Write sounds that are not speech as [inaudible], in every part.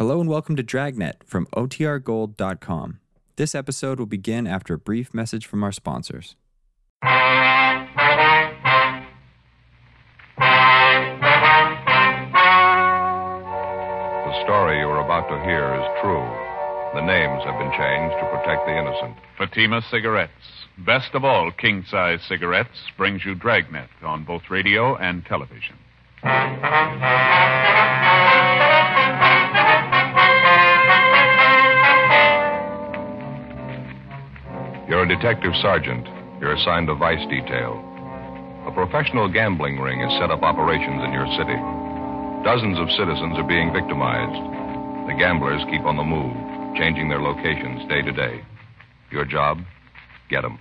Hello and welcome to Dragnet from OTRGold.com. This episode will begin after a brief message from our sponsors. The story you are about to hear is true. The names have been changed to protect the innocent. Fatima Cigarettes. Best of all king size cigarettes brings you Dragnet on both radio and television. You're a detective sergeant. You're assigned to vice detail. A professional gambling ring has set up operations in your city. Dozens of citizens are being victimized. The gamblers keep on the move, changing their locations day to day. Your job? Get them.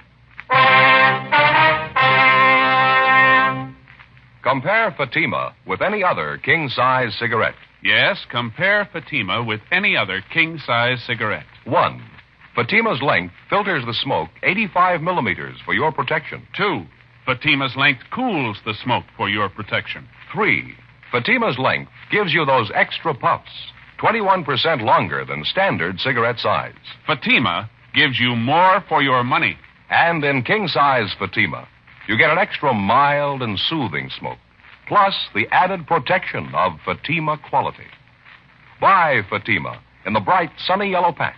Compare Fatima with any other king size cigarette. Yes, compare Fatima with any other king size cigarette. One, Fatima's length filters the smoke 85 millimeters for your protection. Two, Fatima's length cools the smoke for your protection. Three, Fatima's length gives you those extra puffs, 21% longer than standard cigarette size. Fatima gives you more for your money. And in king size Fatima, you get an extra mild and soothing smoke, plus the added protection of Fatima quality. Buy Fatima in the bright sunny yellow pack.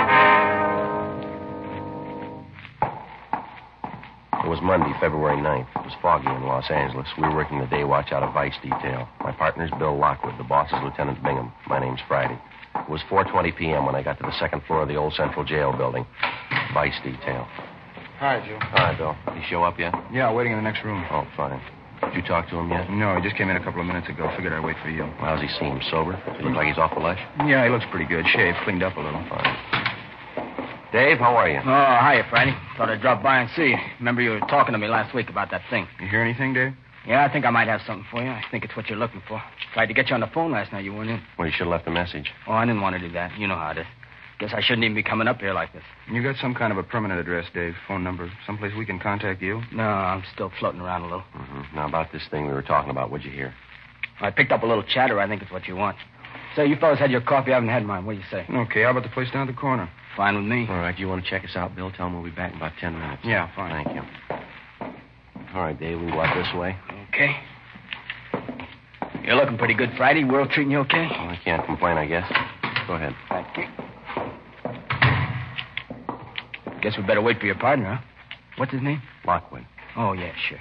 Was Monday, February 9th. It was foggy in Los Angeles. We were working the day watch out of Vice Detail. My partner's Bill Lockwood. The boss is Lieutenant Bingham. My name's Friday. It was 4.20 p.m. when I got to the second floor of the old Central Jail building. Vice Detail. Hi, Joe. Hi, Bill. Did he show up yet? Yeah, waiting in the next room. Oh, fine. Did you talk to him yet? No, he just came in a couple of minutes ago. Figured I'd wait for you. How's he seem? Sober? Does he look like he's off the leash? Yeah, he looks pretty good. Shaved, cleaned up a little. Fine. Dave, how are you? Oh, hiya, Friday. Thought I'd drop by and see you. Remember you were talking to me last week about that thing. You hear anything, Dave? Yeah, I think I might have something for you. I think it's what you're looking for. Tried to get you on the phone last night. You weren't in. Well, you should have left a message. Oh, I didn't want to do that. You know how it is. Guess I shouldn't even be coming up here like this. You got some kind of a permanent address, Dave? Phone number? Someplace we can contact you? No, I'm still floating around a little. Mm-hmm. Now, about this thing we were talking about, what'd you hear? I picked up a little chatter. I think it's what you want. Say, you fellas had your coffee. I haven't had mine. What do you say? Okay, how about the place down at the corner? Fine with me. All right, you want to check us out, Bill? Tell him we'll be back in about ten minutes. Yeah, fine. Thank you. All right, Dave, we can go out this way. Okay. You're looking pretty good, Friday. World treating you okay? Well, I can't complain, I guess. Go ahead. Thank you. Guess we better wait for your partner, huh? What's his name? Lockwood. Oh, yeah, sure.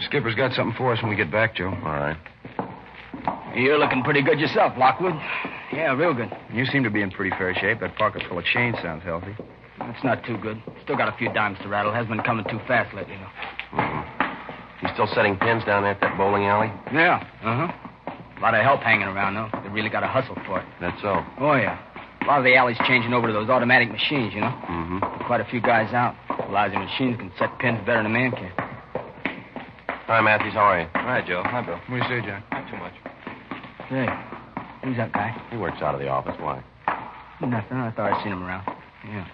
Skipper's got something for us when we get back, Joe. All right. You're looking pretty good yourself, Lockwood. Yeah, real good. You seem to be in pretty fair shape. That pocket full of change sounds healthy. That's not too good. Still got a few dimes to rattle. Hasn't been coming too fast lately, though. Mm-hmm. You still setting pins down there at that bowling alley? Yeah, uh-huh. A lot of help hanging around, though. They really got to hustle for it. That's so. Oh, yeah. A lot of the alley's changing over to those automatic machines, you know? Mm-hmm. Quite a few guys out. Lousy machines can set pins better than a man can. Hi, Matthews. How are you? Hi, Joe. Hi, Bill. What do you say, John? Not too much. Say, who's that guy? He works out of the office. Why? Nothing. I thought I'd seen him around. Yeah.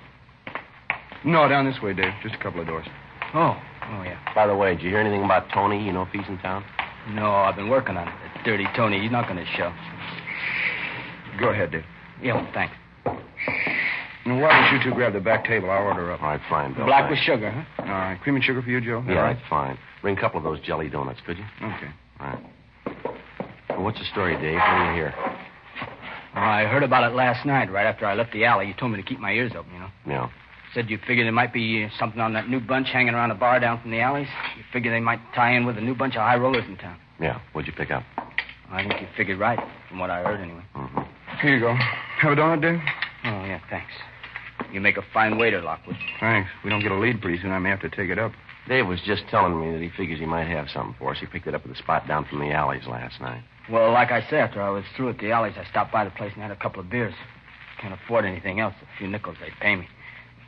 No, down this way, Dave. Just a couple of doors. Oh. Oh, yeah. By the way, did you hear anything about Tony? You know if he's in town? No, I've been working on it. That dirty Tony, he's not going to show. Go ahead, Dave. Yeah, well, thanks. Now, why don't you two grab the back table? I'll order up. All right, fine, Bill. Black with sugar, huh? All right. Cream and sugar for you, Joe? Yeah, All right. fine. Bring a couple of those jelly donuts, could you? Okay. All right. Well, what's the story, Dave? What do you hear? Oh, I heard about it last night, right after I left the alley. You told me to keep my ears open, you know. Yeah. Said you figured there might be something on that new bunch hanging around the bar down from the alleys. You figured they might tie in with a new bunch of high rollers in town. Yeah. What'd you pick up? I think you figured right, from what I heard anyway. Mm-hmm. Here you go. Have a donut, Dave? Oh, yeah, thanks. You make a fine waiter, Lockwood. Thanks. We don't get a lead pretty soon, I may have to take it up. Dave was just telling me that he figures he might have something for us. He picked it up at the spot down from the alleys last night. Well, like I said, after I was through at the alleys, I stopped by the place and had a couple of beers. Can't afford anything else. A few nickels they'd pay me.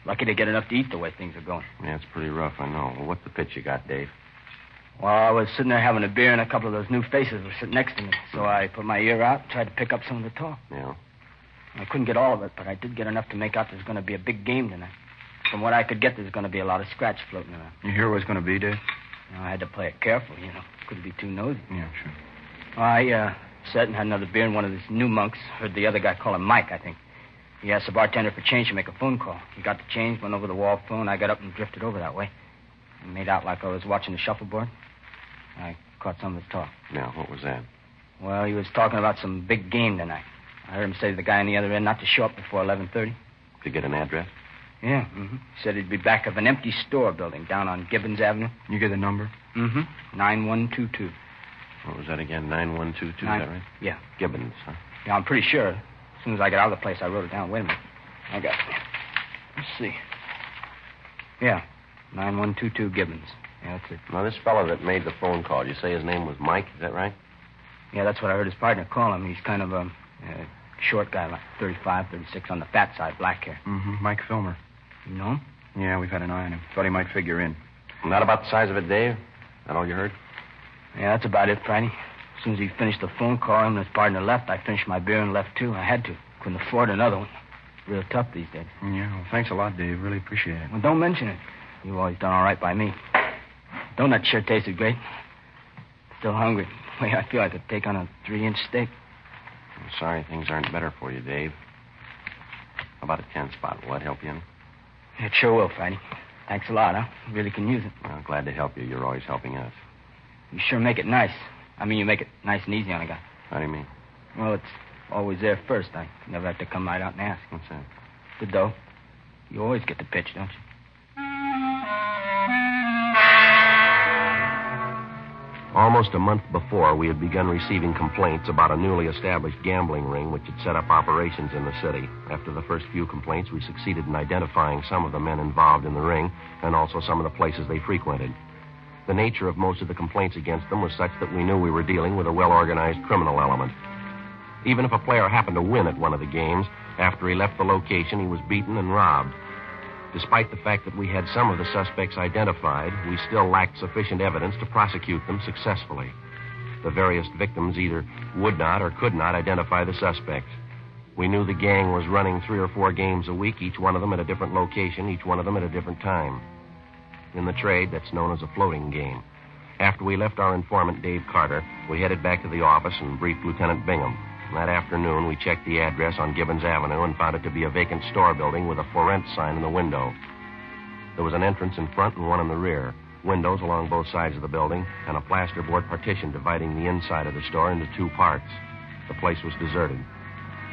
Lucky to get enough to eat the way things are going. Yeah, it's pretty rough, I know. Well, what's the pitch you got, Dave? Well, I was sitting there having a beer, and a couple of those new faces were sitting next to me. So I put my ear out, and tried to pick up some of the talk. Yeah. I couldn't get all of it, but I did get enough to make out there's going to be a big game tonight. From what I could get, there's going to be a lot of scratch floating around. You hear what it's going to be, Dave? You know, I had to play it careful, you know. Couldn't be too nosy. Yeah, sure. Well, I uh, sat and had another beer, and one of these new monks heard the other guy call him Mike, I think. He asked the bartender for change to make a phone call. He got the change, went over the wall phone. I got up and drifted over that way. And made out like I was watching the shuffleboard. I caught some of his talk. Now, what was that? Well, he was talking about some big game tonight. I heard him say to the guy on the other end not to show up before 11.30. To get an address? Yeah, mm-hmm. Said he'd be back of an empty store building down on Gibbons Avenue. You get the number? Mm-hmm. 9122. What was that again? 9122, Nine- is that right? Yeah. Gibbons, huh? Yeah, I'm pretty sure. As soon as I got out of the place, I wrote it down. Wait a minute. I got it. Let's see. Yeah, 9122 Gibbons. Yeah, that's it. Now, this fellow that made the phone call, you say his name was Mike, is that right? Yeah, that's what I heard his partner call him. He's kind of a, a short guy, like 35, 36, on the fat side, black hair. Mm-hmm. Mike Filmer. Him? Yeah, we've had an eye on him. Thought he might figure in. Not about the size of it, Dave? That all you heard? Yeah, that's about it, Friday. As soon as he finished the phone call, and his partner left. I finished my beer and left, too. I had to. Couldn't afford another one. Real tough these days. Yeah, well, thanks a lot, Dave. Really appreciate it. Well, don't mention it. You've always done all right by me. Donut sure tasted great. Still hungry. [laughs] Way I feel I could take on a three-inch steak. I'm sorry things aren't better for you, Dave. How about a 10 spot? Will that help you? It sure will, Friday. Thanks a lot, huh? Really can use it. Well, glad to help you. You're always helping us. You sure make it nice. I mean, you make it nice and easy on a guy. How do you mean? Well, it's always there first. I never have to come right out and ask. What's that? The dough. You always get the pitch, don't you? Almost a month before, we had begun receiving complaints about a newly established gambling ring which had set up operations in the city. After the first few complaints, we succeeded in identifying some of the men involved in the ring and also some of the places they frequented. The nature of most of the complaints against them was such that we knew we were dealing with a well organized criminal element. Even if a player happened to win at one of the games, after he left the location, he was beaten and robbed. Despite the fact that we had some of the suspects identified, we still lacked sufficient evidence to prosecute them successfully. The various victims either would not or could not identify the suspects. We knew the gang was running three or four games a week, each one of them at a different location, each one of them at a different time. In the trade, that's known as a floating game. After we left our informant, Dave Carter, we headed back to the office and briefed Lieutenant Bingham. That afternoon, we checked the address on Gibbons Avenue and found it to be a vacant store building with a for rent sign in the window. There was an entrance in front and one in the rear, windows along both sides of the building, and a plasterboard partition dividing the inside of the store into two parts. The place was deserted.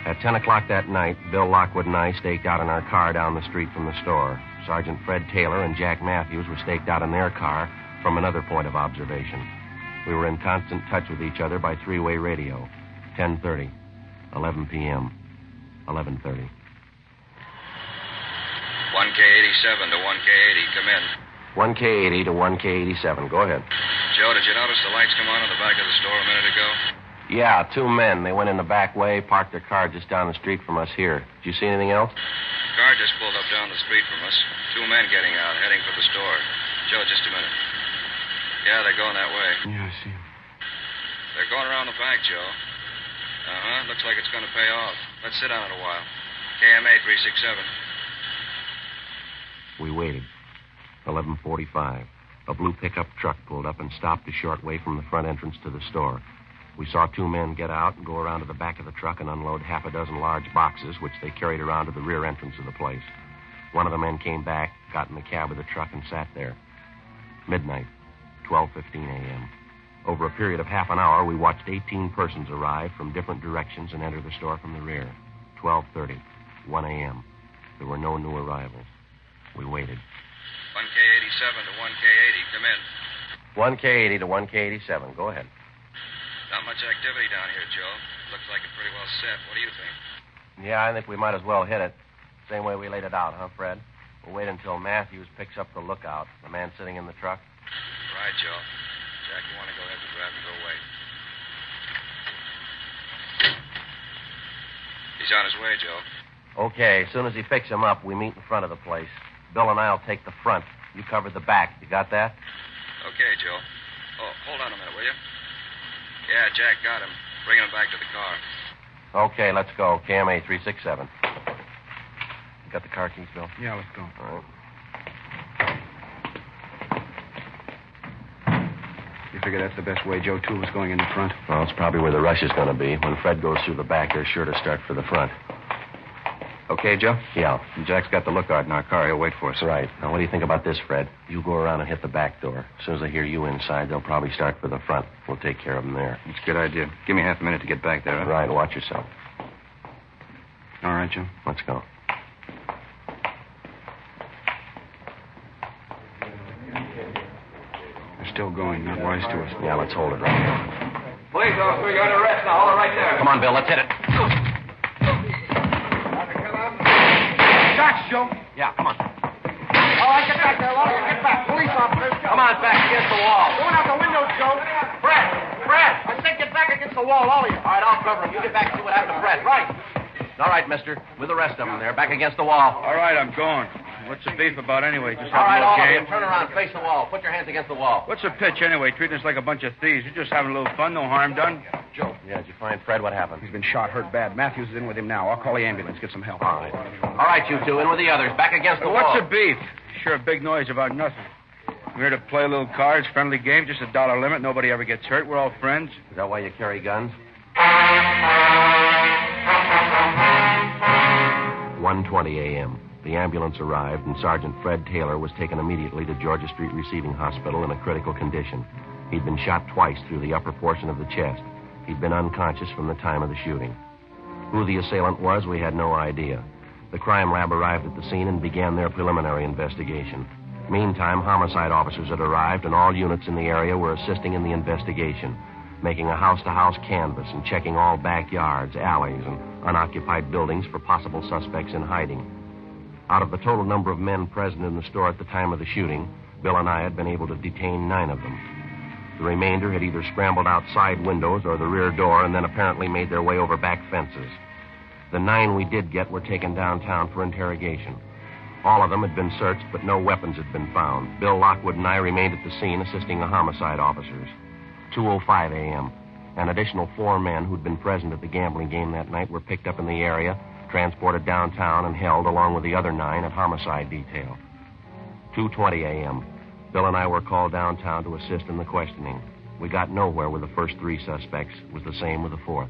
At 10 o'clock that night, Bill Lockwood and I staked out in our car down the street from the store. Sergeant Fred Taylor and Jack Matthews were staked out in their car from another point of observation. We were in constant touch with each other by three-way radio. 10:30, 11 p.m., 11:30. 1K87 to 1K80. Come in. 1K80 to 1K87. Go ahead. Joe, did you notice the lights come on in the back of the store a minute ago? Yeah, two men. They went in the back way, parked their car just down the street from us here. Did you see anything else? The Car just pulled up down the street from us. Two men getting out, heading for the store. Joe, just a minute. Yeah, they're going that way. Yeah, I see him. They're going around the back, Joe. Uh huh. Looks like it's going to pay off. Let's sit on it a while. KMA 367. We waited. 11:45. A blue pickup truck pulled up and stopped a short way from the front entrance to the store. We saw two men get out and go around to the back of the truck and unload half a dozen large boxes, which they carried around to the rear entrance of the place. One of the men came back, got in the cab of the truck, and sat there. Midnight, 12:15 a.m. Over a period of half an hour, we watched 18 persons arrive from different directions and enter the store from the rear. 12:30, 1 a.m. There were no new arrivals. We waited. 1K87 to 1K80. Come in. 1K80 to 1K87. Go ahead. Not much activity down here, Joe. Looks like it's pretty well set. What do you think? Yeah, I think we might as well hit it. Same way we laid it out, huh, Fred? We'll wait until Matthews picks up the lookout, the man sitting in the truck. Right, Joe. Jack, you want to go ahead and grab and go away. He's on his way, Joe. Okay, as soon as he picks him up, we meet in front of the place. Bill and I'll take the front. You cover the back. You got that? Okay, Joe. Oh, hold on a minute, will you? Yeah, Jack got him. Bring him back to the car. Okay, let's go. KMA 367. You got the car keys, Bill? Yeah, let's go. All right. You figure that's the best way, Joe? Us going in the front. Well, it's probably where the rush is going to be. When Fred goes through the back, they're sure to start for the front. Okay, Joe? Yeah. Jack's got the lookout in our car. He'll wait for us. Right. Now, what do you think about this, Fred? You go around and hit the back door. As soon as they hear you inside, they'll probably start for the front. We'll take care of them there. It's a good idea. Give me half a minute to get back there. Huh? Right. Watch yourself. All right, Joe. Let's go. They're still going. Not wise to us. Yeah, let's hold it right here. Police officer, you're under arrest now. Hold it right there. Come on, Bill. Let's hit it. Shots, Joe. Yeah, come on. All right, get back there, Lawler. Get back. Police officers. Come on, back against the wall. Going out the window, Joe. Fred, Fred. I said get back against the wall, all of you. All right, I'll cover him. You get back and see what happened to Fred. Right. All right, mister. With the rest of them. They're back against the wall. All right, I'm going. What's the beef about anyway? Just All right, having a all little of you. game? Turn around. Face the wall. Put your hands against the wall. What's the pitch anyway? Treating us like a bunch of thieves. You're just having a little fun. No harm done. Joe. Yeah, did you find Fred? What happened? He's been shot, hurt bad. Matthews is in with him now. I'll call the ambulance. Get some help. All right. All right, you two. In with the others. Back against the What's wall. What's the beef? Sure, a big noise about nothing. We're here to play a little cards, friendly game, just a dollar limit. Nobody ever gets hurt. We're all friends. Is that why you carry guns? 1:20 a.m. The ambulance arrived, and Sergeant Fred Taylor was taken immediately to Georgia Street Receiving Hospital in a critical condition. He'd been shot twice through the upper portion of the chest. He'd been unconscious from the time of the shooting. Who the assailant was, we had no idea. The crime lab arrived at the scene and began their preliminary investigation. Meantime, homicide officers had arrived, and all units in the area were assisting in the investigation, making a house to house canvass and checking all backyards, alleys, and unoccupied buildings for possible suspects in hiding. Out of the total number of men present in the store at the time of the shooting, Bill and I had been able to detain nine of them. The remainder had either scrambled outside windows or the rear door and then apparently made their way over back fences. The nine we did get were taken downtown for interrogation. All of them had been searched, but no weapons had been found. Bill Lockwood and I remained at the scene assisting the homicide officers. 2.05 a.m. An additional four men who'd been present at the gambling game that night were picked up in the area, transported downtown, and held along with the other nine at homicide detail. 2.20 a.m. Bill and I were called downtown to assist in the questioning. We got nowhere with the first three suspects. It was the same with the fourth.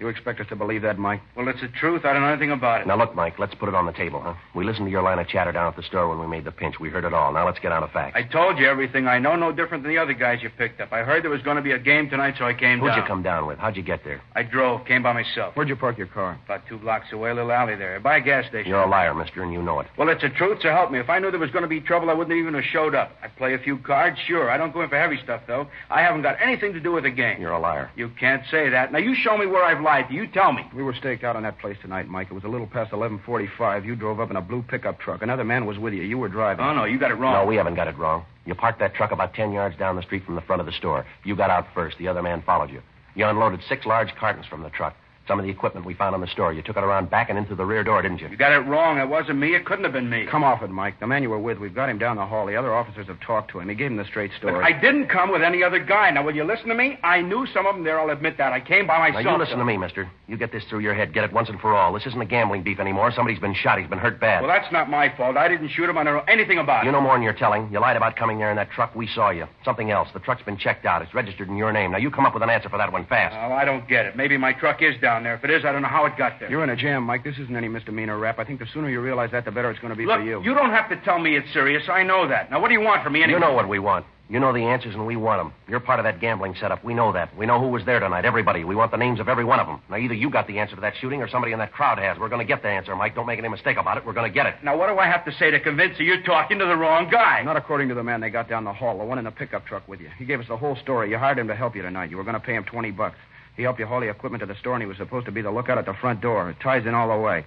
You expect us to believe that, Mike? Well, it's the truth. I don't know anything about it. Now, look, Mike, let's put it on the table, huh? We listened to your line of chatter down at the store when we made the pinch. We heard it all. Now, let's get on to facts. I told you everything I know, no different than the other guys you picked up. I heard there was going to be a game tonight, so I came down. Who'd down. you come down with? How'd you get there? I drove, came by myself. Where'd you park your car? About two blocks away, a little alley there. By a gas station. You're a liar, mister, and you know it. Well, it's the truth, so help me. If I knew there was going to be trouble, I wouldn't even have showed up. I play a few cards, sure. I don't go in for heavy stuff, though. I haven't got anything to do with the game. You're a liar. You can't say that. Now, you show me where I've lied to you. Tell me. We were staked out on that place tonight, Mike. It was a little past 11:45. You drove up in a blue pickup truck. Another man was with you. You were driving. Oh, no, you got it wrong. No, we haven't got it wrong. You parked that truck about ten yards down the street from the front of the store. You got out first. The other man followed you. You unloaded six large cartons from the truck. Some of the equipment we found on the store. You took it around back and into the rear door, didn't you? You got it wrong. It wasn't me. It couldn't have been me. Come off it, Mike. The man you were with, we've got him down the hall. The other officers have talked to him. He gave him the straight But story. I didn't come with any other guy. Now, will you listen to me? I knew some of them there. I'll admit that. I came by myself. Now, you listen to me, mister. You get this through your head. Get it once and for all. This isn't a gambling beef anymore. Somebody's been shot. He's been hurt bad. Well, that's not my fault. I didn't shoot him. I don't know anything about it. You know more than you're telling. You lied about coming there in that truck. We saw you. Something else. The truck's been checked out. It's registered in your name. Now, you come up with an answer for that one fast. Well, I don't get it. Maybe my truck is down there. If it is, I don't know how it got there. You're in a jam, Mike. This isn't any misdemeanor rap. I think the sooner you realize that, the better it's going to be Look, for you. you. don't have to tell me it's serious. I know that. Now, what do you want from me anyway? You know what we want. You know the answers, and we want them. You're part of that gambling setup. We know that. We know who was there tonight. Everybody. We want the names of every one of them. Now, either you got the answer to that shooting, or somebody in that crowd has. We're going to get the answer, Mike. Don't make any mistake about it. We're going to get it. Now, what do I have to say to convince you you're talking to the wrong guy? Not according to the man they got down the hall, the one in the pickup truck with you. He gave us the whole story. You hired him to help you tonight. You were going to pay him 20 bucks. He helped you haul the equipment to the store, and he was supposed to be the lookout at the front door. It ties in all the way.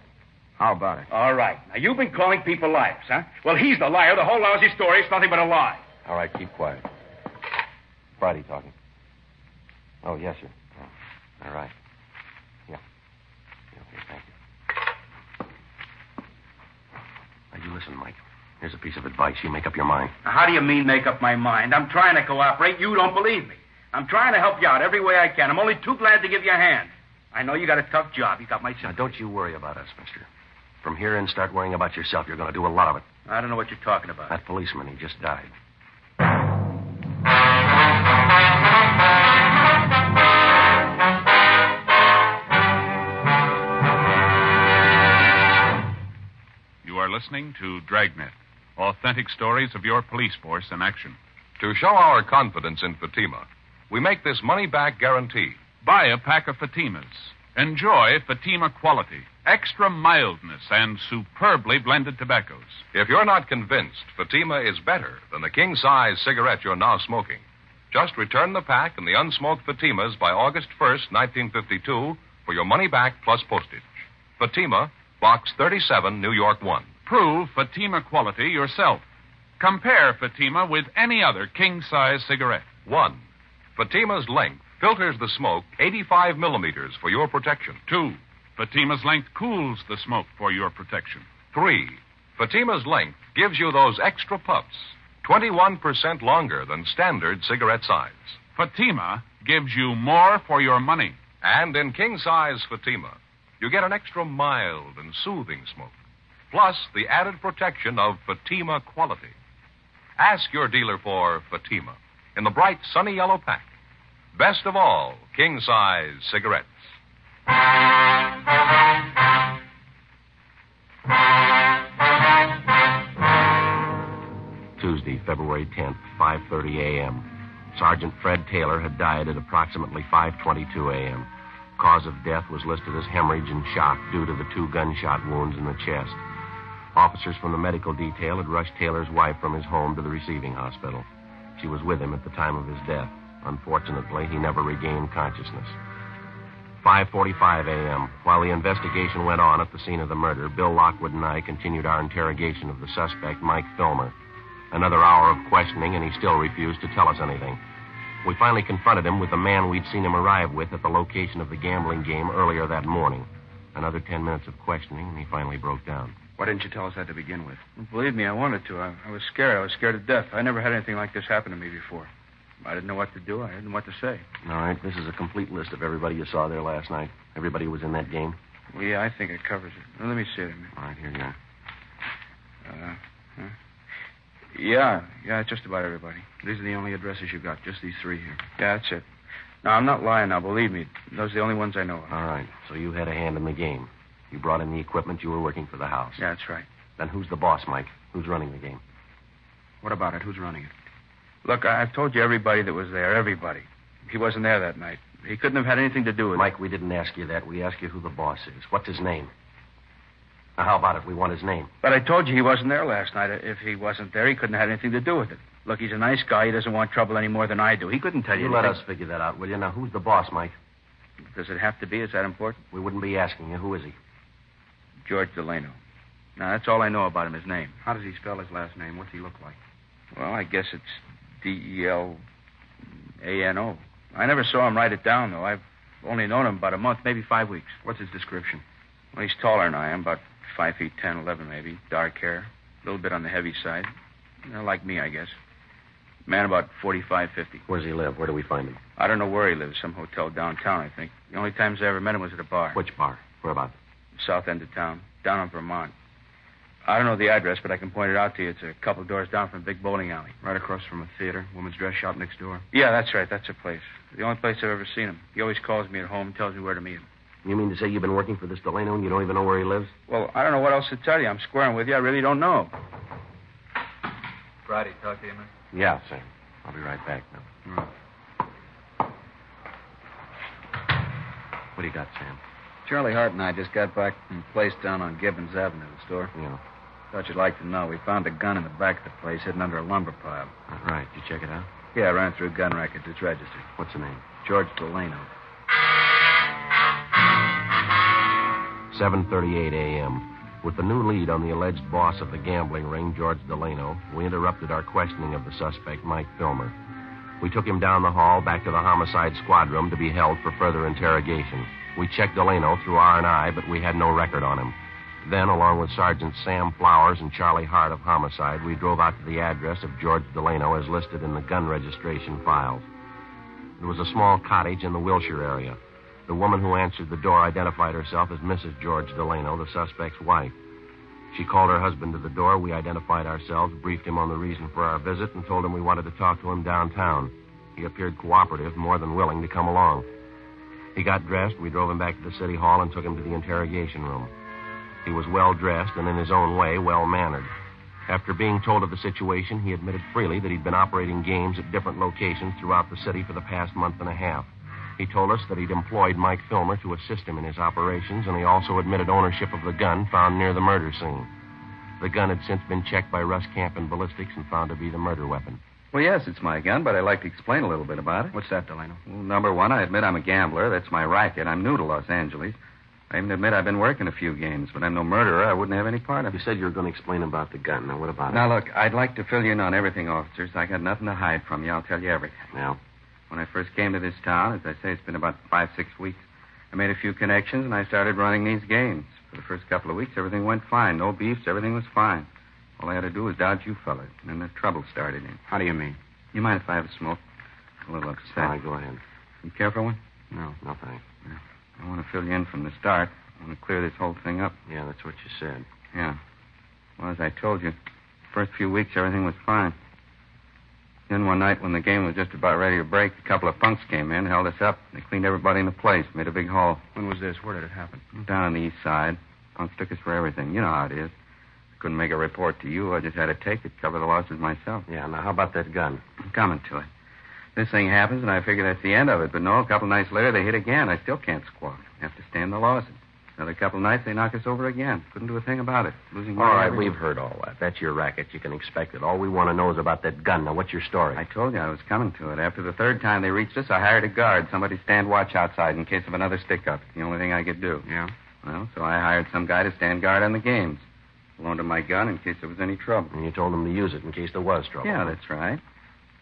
How about it? All right. Now, you've been calling people liars, huh? Well, he's the liar. The whole lousy story is nothing but a lie. All right, keep quiet. Friday talking. Oh, yes, sir. Oh, all right. Yeah. yeah. Okay, thank you. Now, you listen, Mike. Here's a piece of advice. You make up your mind. Now, how do you mean make up my mind? I'm trying to cooperate. You don't believe me. I'm trying to help you out every way I can. I'm only too glad to give you a hand. I know you got a tough job. You got my Now, don't you worry about us, mister. From here in, start worrying about yourself. You're going to do a lot of it. I don't know what you're talking about. That policeman, he just died. You are listening to Dragnet, authentic stories of your police force in action. To show our confidence in Fatima, we make this money back guarantee. Buy a pack of Fatimas. Enjoy Fatima quality, extra mildness, and superbly blended tobaccos. If you're not convinced Fatima is better than the king size cigarette you're now smoking, just return the pack and the unsmoked Fatimas by August 1st, 1952, for your money back plus postage. Fatima, Box 37, New York 1. Prove Fatima quality yourself. Compare Fatima with any other king size cigarette. 1. Fatima's length filters the smoke 85 millimeters for your protection. Two, Fatima's length cools the smoke for your protection. 3. Fatima's length gives you those extra puffs, 21% longer than standard cigarette size. Fatima gives you more for your money. And in king size Fatima, you get an extra mild and soothing smoke, plus the added protection of Fatima quality. Ask your dealer for Fatima in the bright sunny yellow pack. Best of all, king size cigarettes. Tuesday, February 10th, 5:30 a.m. Sergeant Fred Taylor had died at approximately 5:22 a.m. Cause of death was listed as hemorrhage and shock due to the two gunshot wounds in the chest. Officers from the medical detail had rushed Taylor's wife from his home to the receiving hospital. She was with him at the time of his death. Unfortunately, he never regained consciousness. 5:45 a.m. While the investigation went on at the scene of the murder, Bill Lockwood and I continued our interrogation of the suspect, Mike Filmer. Another hour of questioning, and he still refused to tell us anything. We finally confronted him with the man we'd seen him arrive with at the location of the gambling game earlier that morning. Another ten minutes of questioning, and he finally broke down. Why didn't you tell us that to begin with? Believe me, I wanted to. I, I was scared. I was scared to death. I never had anything like this happen to me before. I didn't know what to do. I didn't know what to say. All right, this is a complete list of everybody you saw there last night. Everybody who was in that game. Well, yeah, I think it covers it. Let me see it a minute. All right, here you are. Uh, huh? Yeah, yeah, just about everybody. These are the only addresses you've got, just these three here. Yeah, that's it. No, I'm not lying now. Believe me. Those are the only ones I know of. All right, so you had a hand in the game. You brought in the equipment. You were working for the house. Yeah, that's right. Then who's the boss, Mike? Who's running the game? What about it? Who's running it? Look, I've told you everybody that was there. Everybody. He wasn't there that night. He couldn't have had anything to do with it. Mike, we didn't ask you that. We asked you who the boss is. What's his name? Now, how about it? We want his name. But I told you he wasn't there last night. If he wasn't there, he couldn't have had anything to do with it. Look, he's a nice guy. He doesn't want trouble any more than I do. He couldn't tell you. You let anything. us figure that out, will you? Now, who's the boss, Mike? Does it have to be? Is that important? We wouldn't be asking you. Who is he? George Delano. Now, that's all I know about him, his name. How does he spell his last name? What's he look like? Well, I guess it's D E L A N O. I never saw him write it down, though. I've only known him about a month, maybe five weeks. What's his description? Well, he's taller than I am, about five feet ten, eleven, maybe. Dark hair, a little bit on the heavy side. You know, like me, I guess. Man about forty-five, fifty. Where does he live? Where do we find him? I don't know where he lives. Some hotel downtown, I think. The only times I ever met him was at a bar. Which bar? Where about? South end of town, down on Vermont. I don't know the address, but I can point it out to you. It's a couple doors down from a big bowling alley. Right across from a theater, woman's dress shop next door. Yeah, that's right. That's a place. The only place I've ever seen him. He always calls me at home and tells me where to meet him. You mean to say you've been working for this Delano and you don't even know where he lives? Well, I don't know what else to tell you. I'm squaring with you. I really don't know. Friday, talk to you, man. Yeah, Sam. I'll be right back now. What do you got, Sam? Charlie Hart and I just got back from a place down on Gibbons Avenue, the store. Yeah. Thought you'd like to know. We found a gun in the back of the place hidden under a lumber pile. All right. Did you check it out? Yeah, I ran through gun records. It's registered. What's the name? George Delano. 7:38 a.m. With the new lead on the alleged boss of the gambling ring, George Delano, we interrupted our questioning of the suspect, Mike Filmer. We took him down the hall back to the homicide squad room to be held for further interrogation. We checked Delano through R&I, but we had no record on him. Then, along with Sergeant Sam Flowers and Charlie Hart of Homicide, we drove out to the address of George Delano as listed in the gun registration files. It was a small cottage in the Wilshire area. The woman who answered the door identified herself as Mrs. George Delano, the suspect's wife. She called her husband to the door. We identified ourselves, briefed him on the reason for our visit, and told him we wanted to talk to him downtown. He appeared cooperative, more than willing to come along. He got dressed. We drove him back to the city hall and took him to the interrogation room. He was well dressed and, in his own way, well mannered. After being told of the situation, he admitted freely that he'd been operating games at different locations throughout the city for the past month and a half. He told us that he'd employed Mike Filmer to assist him in his operations, and he also admitted ownership of the gun found near the murder scene. The gun had since been checked by Russ Camp in ballistics and found to be the murder weapon. Well, yes, it's my gun, but I'd like to explain a little bit about it. What's that, Delano? Well, number one, I admit I'm a gambler. That's my racket. I'm new to Los Angeles. I even admit I've been working a few games, but I'm no murderer. I wouldn't have any part of it. You said you were going to explain about the gun. Now, what about Now, it? Now, look, I'd like to fill you in on everything, officers. I got nothing to hide from you. I'll tell you everything. Now? When I first came to this town, as I say, it's been about five, six weeks, I made a few connections and I started running these games. For the first couple of weeks, everything went fine. No beefs, everything was fine. All I had to do was dodge you fellas, and then the trouble started in. How do you mean? You mind if I have a smoke? A little upset. All right, go ahead. You care for one? No. No, thanks. I want to fill you in from the start. I want to clear this whole thing up. Yeah, that's what you said. Yeah. Well, as I told you, first few weeks everything was fine. Then one night when the game was just about ready to break, a couple of punks came in, held us up. They cleaned everybody in the place, made a big haul. When was this? Where did it happen? Down on the east side. Punks took us for everything. You know how it is. Couldn't make a report to you. I just had to take it, cover the losses myself. Yeah, now, how about that gun? I'm coming to it. This thing happens, and I figure that's the end of it. But no, a couple nights later, they hit again. I still can't squawk. Have to stand the losses. Another couple nights, they knock us over again. Couldn't do a thing about it. Losing All money right, everywhere. we've heard all that. That's your racket. You can expect it. All we want to know is about that gun. Now, what's your story? I told you I was coming to it. After the third time they reached us, I hired a guard, somebody to stand watch outside in case of another stick up. It's the only thing I could do. Yeah? Well, so I hired some guy to stand guard on the games. Loaned him my gun in case there was any trouble. And you told them to use it in case there was trouble. Yeah, that's right.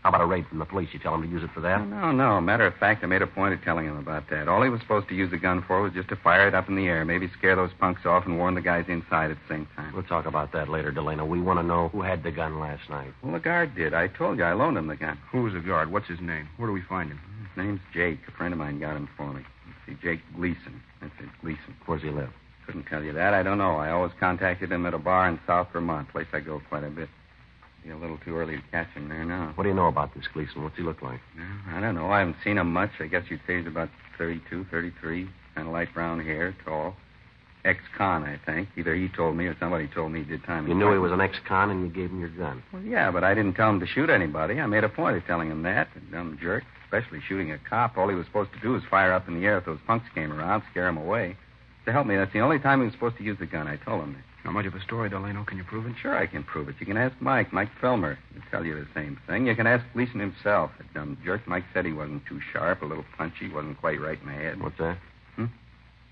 How about a raid from the police? You tell them to use it for that? No, no. Matter of fact, I made a point of telling him about that. All he was supposed to use the gun for was just to fire it up in the air, maybe scare those punks off and warn the guys inside at the same time. We'll talk about that later, Delano. We want to know who had the gun last night. Well, the guard did. I told you I loaned him the gun. Who was the guard? What's his name? Where do we find him? His name's Jake. A friend of mine got him for me. Let's see, Jake Gleason. That's it, Gleason. Where's he live? Couldn't tell you that. I don't know. I always contacted him at a bar in South Vermont, place I go quite a bit. Be a little too early to catch him there now. What do you know about this Gleason? What's he look like? I don't know. I haven't seen him much. I guess you'd say he's about 32, 33. Kind of light brown hair, tall. Ex-con, I think. Either he told me or somebody told me he did time. You knew he was an ex-con and you gave him your gun. Well, yeah, but I didn't tell him to shoot anybody. I made a point of telling him that. A dumb jerk, especially shooting a cop. All he was supposed to do was fire up in the air if those punks came around, scare him away. To help me, that's the only time he was supposed to use the gun. I told him that. Not much of a story, Delano. Can you prove it? Sure, I can prove it. You can ask Mike, Mike Filmer. He'll tell you the same thing. You can ask Gleason himself. That dumb jerk. Mike said he wasn't too sharp, a little punchy, wasn't quite right in the head. What's that? Hmm?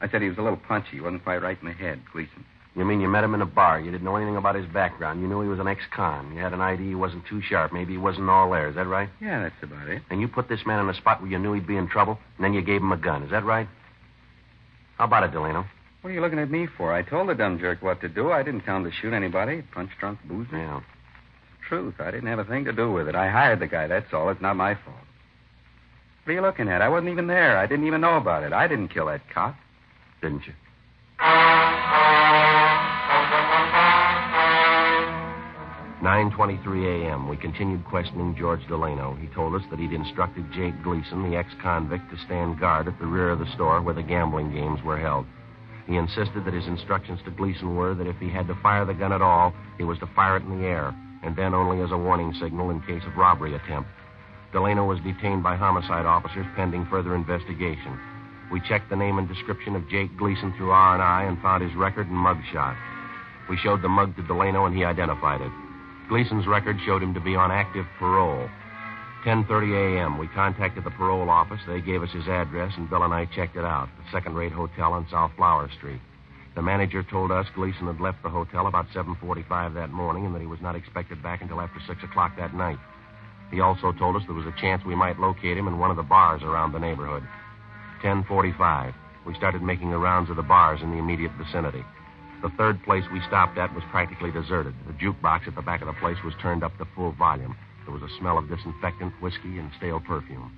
I said he was a little punchy, wasn't quite right in the head, Gleason. You mean you met him in a bar? You didn't know anything about his background. You knew he was an ex-con. You had an idea he wasn't too sharp. Maybe he wasn't all there. Is that right? Yeah, that's about it. And you put this man in a spot where you knew he'd be in trouble, and then you gave him a gun. Is that right? How about it, Delano? What are you looking at me for? I told the dumb jerk what to do. I didn't tell him to shoot anybody. Punch drunk boozer. Yeah. Truth. I didn't have a thing to do with it. I hired the guy, that's all. It's not my fault. What are you looking at? I wasn't even there. I didn't even know about it. I didn't kill that cop. Didn't you? 9.23 a.m. We continued questioning George Delano. He told us that he'd instructed Jake Gleason, the ex-convict, to stand guard at the rear of the store where the gambling games were held. He insisted that his instructions to Gleason were that if he had to fire the gun at all, he was to fire it in the air, and then only as a warning signal in case of robbery attempt. Delano was detained by homicide officers pending further investigation. We checked the name and description of Jake Gleason through R&I and found his record and mug shot. We showed the mug to Delano and he identified it. Gleason's record showed him to be on active parole. 10:30 a.m. We contacted the parole office. They gave us his address, and Bill and I checked it out. The second-rate hotel on South Flower Street. The manager told us Gleason had left the hotel about 7.45 that morning and that he was not expected back until after 6 o'clock that night. He also told us there was a chance we might locate him in one of the bars around the neighborhood. 10.45. We started making the rounds of the bars in the immediate vicinity. The third place we stopped at was practically deserted. The jukebox at the back of the place was turned up to full volume. There was a smell of disinfectant, whiskey, and stale perfume.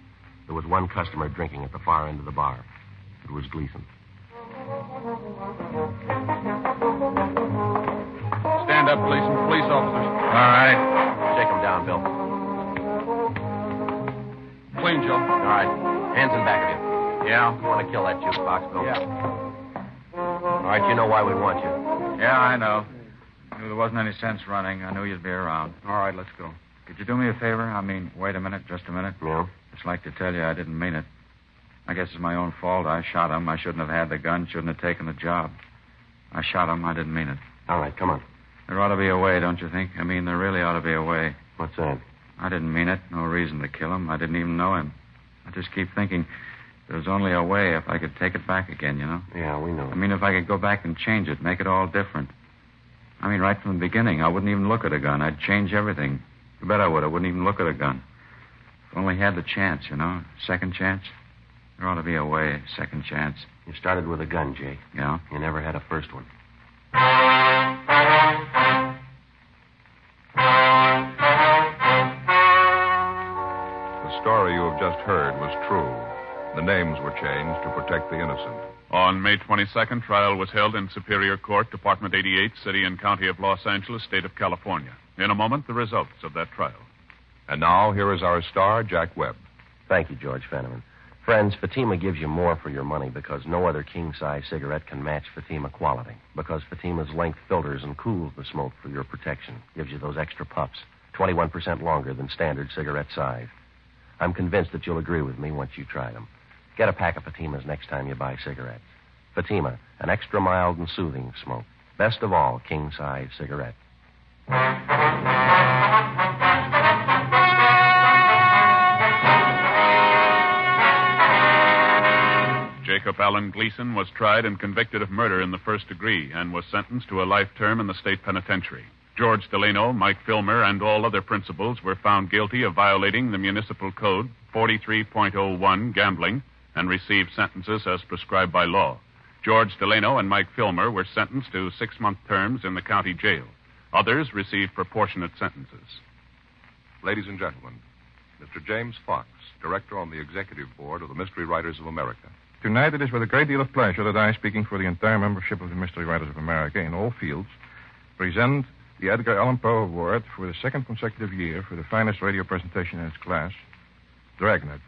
There was one customer drinking at the far end of the bar. It was Gleason. Stand up, Gleason. Police officers. All right. Shake him down, Bill. Clean, Joe. All right. Hands in back of you. Yeah. You want to kill that jukebox, Bill? Yeah. All right, you know why we want you. Yeah, I know. Knew there wasn't any sense running. I knew you'd be around. All right, let's go. Could you do me a favor? I mean, wait a minute, just a minute. Yeah? Just like to tell you I didn't mean it. I guess it's my own fault. I shot him. I shouldn't have had the gun, shouldn't have taken the job. I shot him. I didn't mean it. All right, come on. There ought to be a way, don't you think? I mean, there really ought to be a way. What's that? I didn't mean it. No reason to kill him. I didn't even know him. I just keep thinking there's only a way if I could take it back again, you know? Yeah, we know. I mean, if I could go back and change it, make it all different. I mean, right from the beginning, I wouldn't even look at a gun. I'd change everything. You bet I would. I wouldn't even look at a gun. If only had the chance, you know? Second chance. There ought to be a way. Second chance. You started with a gun, Jake. Yeah? You never had a first one. The story you have just heard was true. The names were changed to protect the innocent. On May 22nd, trial was held in Superior Court, Department 88, City and County of Los Angeles, State of California. In a moment, the results of that trial. And now, here is our star, Jack Webb. Thank you, George Fenneman. Friends, Fatima gives you more for your money because no other king size cigarette can match Fatima quality. Because Fatima's length filters and cools the smoke for your protection, gives you those extra puffs, 21% longer than standard cigarette size. I'm convinced that you'll agree with me once you try them. Get a pack of Fatimas next time you buy cigarettes. Fatima, an extra mild and soothing smoke. Best of all, king size cigarette. Jacob Allen Gleason was tried and convicted of murder in the first degree and was sentenced to a life term in the state penitentiary. George Delano, Mike Filmer, and all other principals were found guilty of violating the municipal code 43.01 gambling and received sentences as prescribed by law. George Delano and Mike Filmer were sentenced to six month terms in the county jail. Others received proportionate sentences. Ladies and gentlemen, Mr. James Fox, director on the executive board of the Mystery Writers of America. Tonight it is with a great deal of pleasure that I, speaking for the entire membership of the Mystery Writers of America in all fields, present the Edgar Allan Poe Award for the second consecutive year for the finest radio presentation in its class, Dragnet.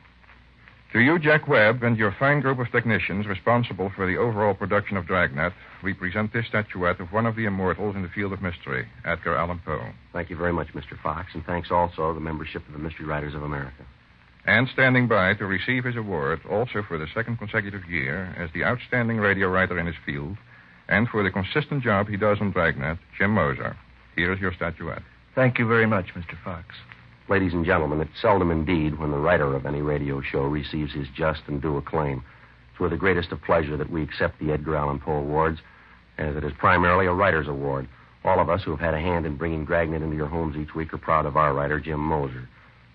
To you, Jack Webb, and your fine group of technicians responsible for the overall production of Dragnet, we present this statuette of one of the immortals in the field of mystery, Edgar Allan Poe. Thank you very much, Mr. Fox, and thanks also to the membership of the Mystery Writers of America. And standing by to receive his award also for the second consecutive year as the outstanding radio writer in his field, and for the consistent job he does on Dragnet, Jim Moser. Here is your statuette. Thank you very much, Mr. Fox. Ladies and gentlemen, it's seldom indeed when the writer of any radio show receives his just and due acclaim. It's with the greatest of pleasure that we accept the Edgar Allan Poe Awards, as it is primarily a writer's award. All of us who have had a hand in bringing Dragnet into your homes each week are proud of our writer, Jim Moser.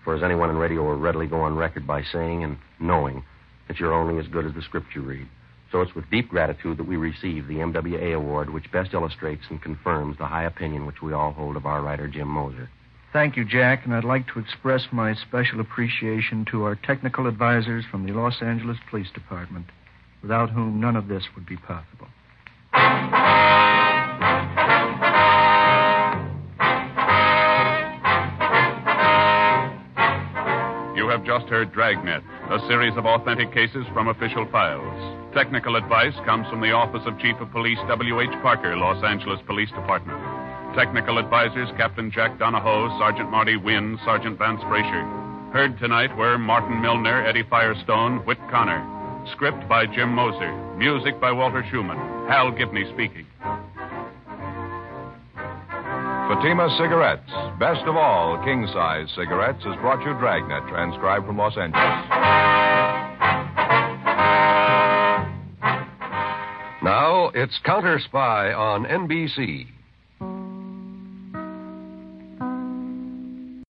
For as anyone in radio will readily go on record by saying and knowing that you're only as good as the script you read. So it's with deep gratitude that we receive the MWA Award, which best illustrates and confirms the high opinion which we all hold of our writer, Jim Moser. Thank you, Jack, and I'd like to express my special appreciation to our technical advisors from the Los Angeles Police Department, without whom none of this would be possible. You have just heard Dragnet, a series of authentic cases from official files. Technical advice comes from the Office of Chief of Police W.H. Parker, Los Angeles Police Department. Technical advisors Captain Jack Donahoe, Sergeant Marty Wynn, Sergeant Vance Brasher. Heard tonight were Martin Milner, Eddie Firestone, Whit Connor. Script by Jim Moser. Music by Walter Schumann. Hal Gibney speaking. Fatima Cigarettes, best of all king size cigarettes, has brought you Dragnet, transcribed from Los Angeles. Now it's Counter Spy on NBC.